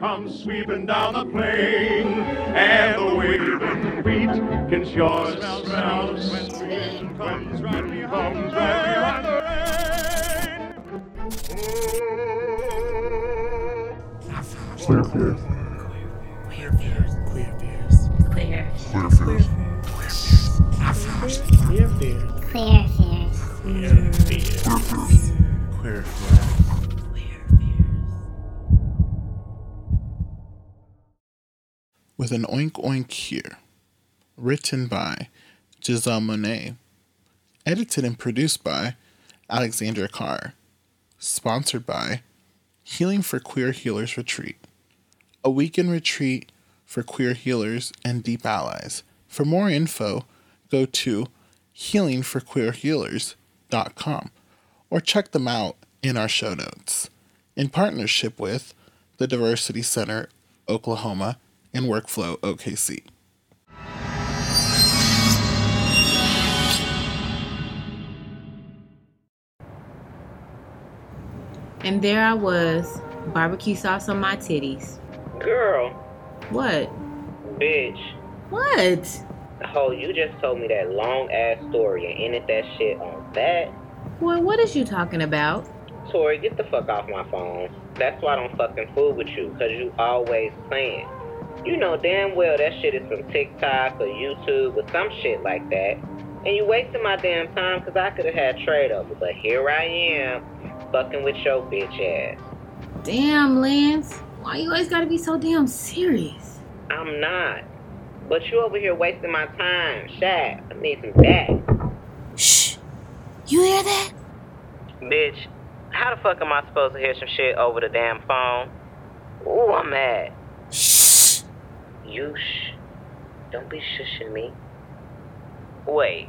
comes sweeping down the plain, and the waving wheat can sure smell, smell when spring comes right behind the rain. Clear fear. With an oink oink here. Written by Giselle Monet. Edited and produced by Alexandra Carr. Sponsored by Healing for Queer Healers Retreat. A weekend retreat for queer healers and deep allies. For more info, go to healingforqueerhealers.com or check them out in our show notes. In partnership with the Diversity Center Oklahoma and Workflow OKC. And there I was, barbecue sauce on my titties. Girl, What? bitch. What? Oh, you just told me that long ass story and ended that shit on that. Boy, what is you talking about? Tori, get the fuck off my phone. That's why I don't fucking fool with you, cause you always playing. You know damn well that shit is from TikTok or YouTube or some shit like that. And you wasting my damn time cause I could have had trade over, but here I am, fucking with your bitch ass. Damn, Lance. Why you always gotta be so damn serious? I'm not. But you over here wasting my time. Shaq, I need some back. Shh. You hear that? Bitch, how the fuck am I supposed to hear some shit over the damn phone? Ooh, I'm mad. Shh. You shh. Don't be shushing me. Wait.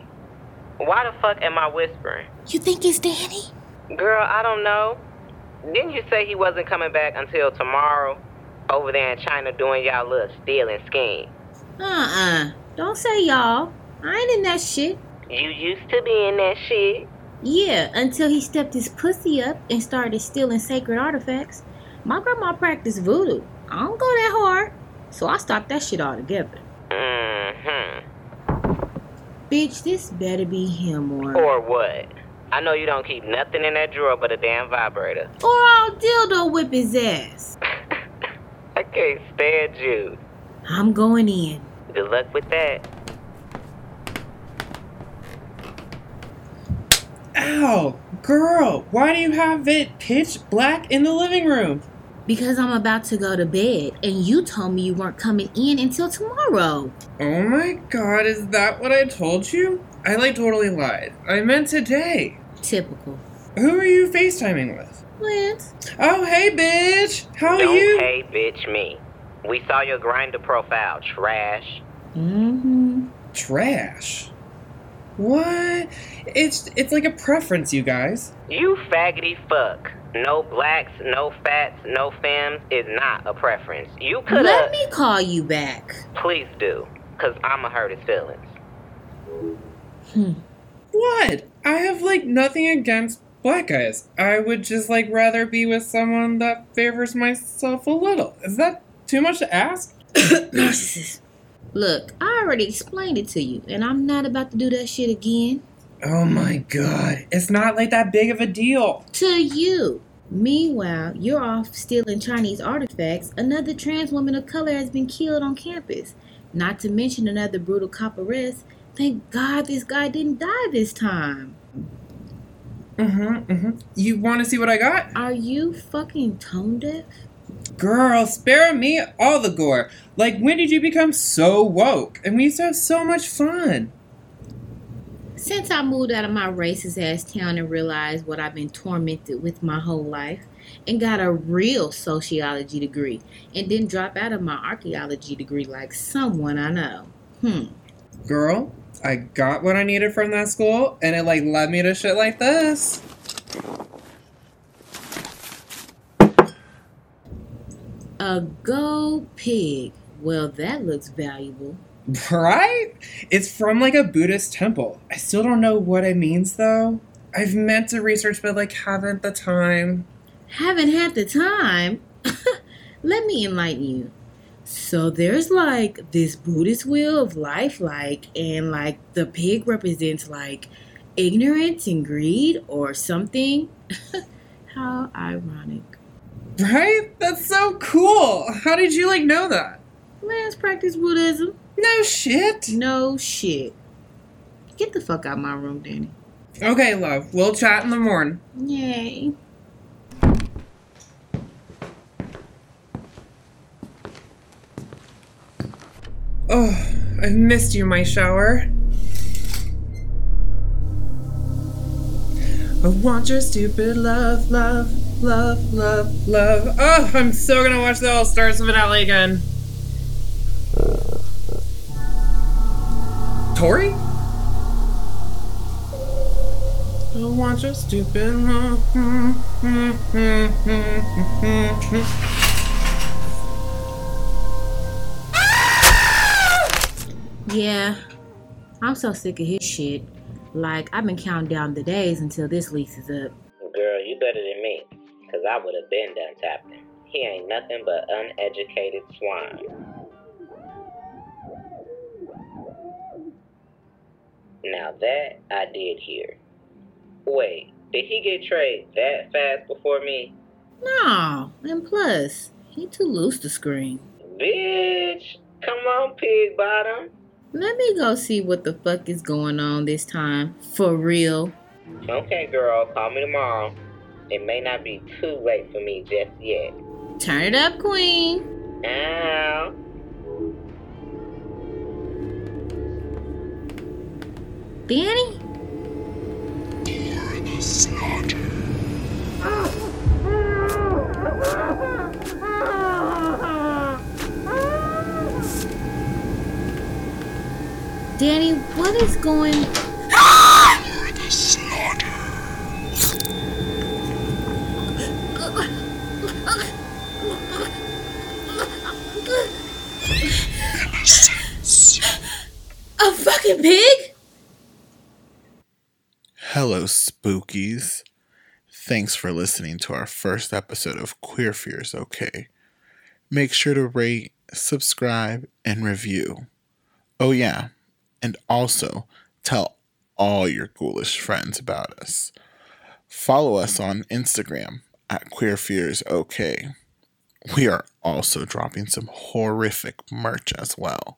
Why the fuck am I whispering? You think it's Danny? Girl, I don't know. Didn't you say he wasn't coming back until tomorrow? Over there in China doing y'all little stealing scheme. Uh-uh. Don't say y'all. I ain't in that shit. You used to be in that shit. Yeah, until he stepped his pussy up and started stealing sacred artifacts. My grandma practiced voodoo. I don't go that hard. So I stopped that shit altogether. Mm-hmm. Bitch, this better be him or Or what? I know you don't keep nothing in that drawer but a damn vibrator. or I'll dildo whip his ass. I can't stand you. I'm going in. Good luck with that. Ow! Girl, why do you have it pitch black in the living room? Because I'm about to go to bed and you told me you weren't coming in until tomorrow. Oh my god, is that what I told you? I like totally lied. I meant today. Typical. Who are you FaceTiming with? Lance. Oh, hey, bitch! How are Don't you? hey bitch me. We saw your Grindr profile, trash. Mm-hmm. Trash. What? It's it's like a preference, you guys. You faggoty fuck. No blacks, no fats, no femmes is not a preference. You coulda Let me call you back. please do. Cause I'ma hurt his feelings. Hmm. What? I have like nothing against black guys. I would just like rather be with someone that favors myself a little. Is that too much to ask? Narcissist. Look, I already explained it to you, and I'm not about to do that shit again. Oh my god. It's not like that big of a deal. To you. Meanwhile, you're off stealing Chinese artifacts. Another trans woman of color has been killed on campus. Not to mention another brutal cop arrest. Thank God this guy didn't die this time. Mm-hmm, mm-hmm. You want to see what I got? Are you fucking tone deaf? Girl, spare me all the gore. Like, when did you become so woke? And we used to have so much fun. Since I moved out of my racist ass town and realized what I've been tormented with my whole life, and got a real sociology degree, and didn't drop out of my archaeology degree like someone I know. Hmm. Girl, I got what I needed from that school, and it like led me to shit like this. A go pig. Well, that looks valuable. Right? It's from like a Buddhist temple. I still don't know what it means though. I've meant to research, but like haven't the time. Haven't had the time. Let me enlighten you. So there's like this Buddhist wheel of life, like, and like the pig represents like ignorance and greed or something. How ironic. Right? That's so cool. How did you like know that? Let's practice Buddhism. No shit. No shit. Get the fuck out my room, Danny. Okay, love. We'll chat in the morning. Yay. Oh, I missed you, my shower. I want your stupid love, love, love, love, love. Oh, I'm so gonna watch the All Stars finale again. Tori? I want your stupid love. Yeah. I'm so sick of his shit. Like, I've been counting down the days until this lease is up. Girl, you better than me, because I would have been done tapping. He ain't nothing but uneducated swine. Now that I did hear. Wait, did he get traded that fast before me? No, and plus, he too loose to scream. Bitch, come on, pig bottom. Let me go see what the fuck is going on this time. For real. Okay, girl, call me tomorrow. It may not be too late for me just yet. Turn it up, queen. Ow. Danny? Danny, what is going pig? Hello, spookies. Thanks for listening to our first episode of Queer Fears OK. Make sure to rate, subscribe, and review. Oh, yeah, and also tell all your ghoulish friends about us. Follow us on Instagram at Queer Fears OK. We are also dropping some horrific merch as well.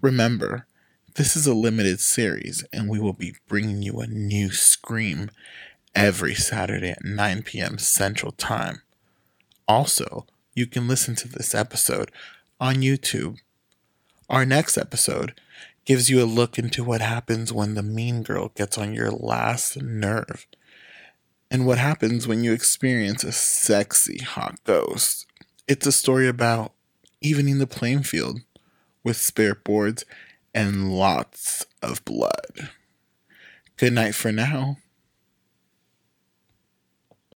Remember, this is a limited series, and we will be bringing you a new Scream every Saturday at 9 p.m. Central Time. Also, you can listen to this episode on YouTube. Our next episode gives you a look into what happens when the mean girl gets on your last nerve, and what happens when you experience a sexy hot ghost. It's a story about evening the playing field with spirit boards and lots of blood. Good night for now.